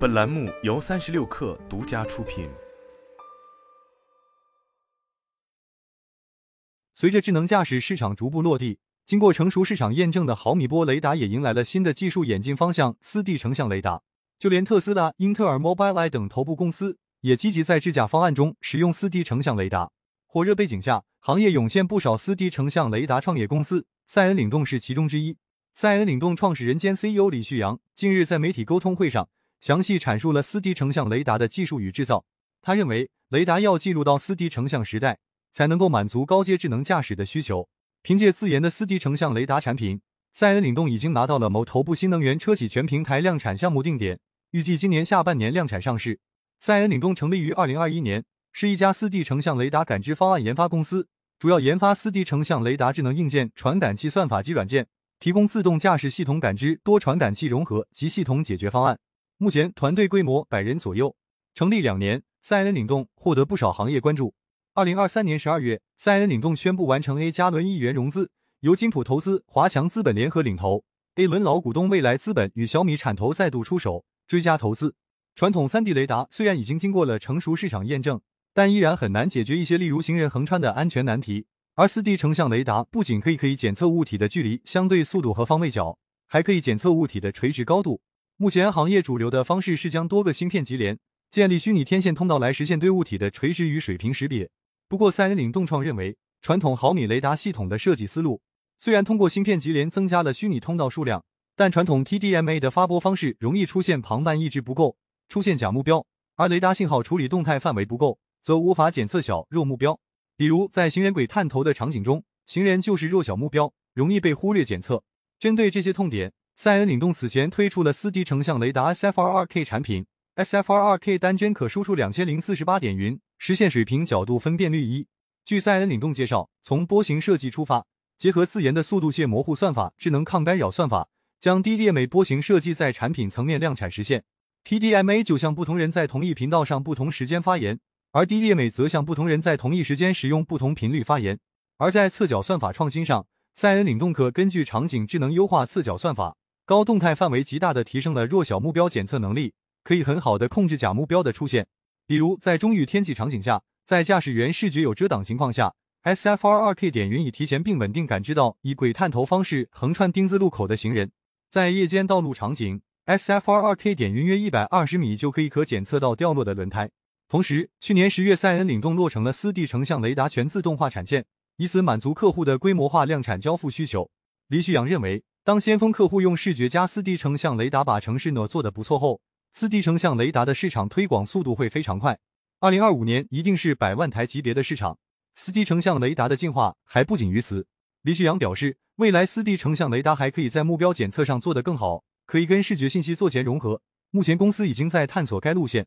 本栏目由三十六氪独家出品。随着智能驾驶市场逐步落地，经过成熟市场验证的毫米波雷达也迎来了新的技术演进方向——四 D 成像雷达。就连特斯拉、英特尔、Mobileye 等头部公司也积极在智驾方案中使用四 D 成像雷达。火热背景下，行业涌现不少四 D 成像雷达创业公司，赛恩领动是其中之一。赛恩领动创始人兼 CEO 李旭阳近日在媒体沟通会上。详细阐述了四 D 成像雷达的技术与制造。他认为，雷达要进入到四 D 成像时代，才能够满足高阶智能驾驶的需求。凭借自研的四 D 成像雷达产品，赛恩领动已经拿到了某头部新能源车企全平台量产项目定点，预计今年下半年量产上市。赛恩领动成立于二零二一年，是一家四 D 成像雷达感知方案研发公司，主要研发四 D 成像雷达智能硬件、传感器算法及软件，提供自动驾驶系统感知、多传感器融合及系统解决方案。目前团队规模百人左右，成立两年，赛恩领动获得不少行业关注。二零二三年十二月，赛恩领动宣布完成 A 加轮亿元融资，由金普投资、华强资本联合领投。A 轮老股东未来资本与小米产投再度出手追加投资。传统三 D 雷达虽然已经经过了成熟市场验证，但依然很难解决一些例如行人横穿的安全难题。而四 D 成像雷达不仅可以可以检测物体的距离、相对速度和方位角，还可以检测物体的垂直高度。目前行业主流的方式是将多个芯片级联，建立虚拟天线通道来实现对物体的垂直与水平识别。不过，赛恩领动创认为，传统毫米雷达系统的设计思路虽然通过芯片级联增加了虚拟通道数量，但传统 TDMA 的发波方式容易出现旁瓣抑制不够，出现假目标；而雷达信号处理动态范围不够，则无法检测小弱目标。比如在行人轨探头的场景中，行人就是弱小目标，容易被忽略检测。针对这些痛点。赛恩领动此前推出了四 D 成像雷达 SFR2K 产品，SFR2K 单帧可输出两千零四十八点云，实现水平角度分辨率一。据赛恩领动介绍，从波形设计出发，结合自研的速度线模糊算法、智能抗干扰算法，将 DDMA 波形设计在产品层面量产实现。TDMA 就像不同人在同一频道上不同时间发言，而 DDMA 则像不同人在同一时间使用不同频率发言。而在侧角算法创新上，赛恩领动可根据场景智能优化侧角算法。高动态范围极大的提升了弱小目标检测能力，可以很好的控制假目标的出现。比如在中雨天气场景下，在驾驶员视觉有遮挡情况下，SFR2K 点云已提前并稳定感知到以轨探头方式横穿丁字路口的行人。在夜间道路场景，SFR2K 点云约一百二十米就可以可检测到掉落的轮胎。同时，去年十月，赛恩领动落成了四 D 成像雷达全自动化产线，以此满足客户的规模化量产交付需求。李旭阳认为。当先锋客户用视觉加四 D 成像雷达把城市呢做得不错后，四 D 成像雷达的市场推广速度会非常快。二零二五年一定是百万台级别的市场。四 D 成像雷达的进化还不仅于此。李旭阳表示，未来四 D 成像雷达还可以在目标检测上做得更好，可以跟视觉信息做前融合。目前公司已经在探索该路线。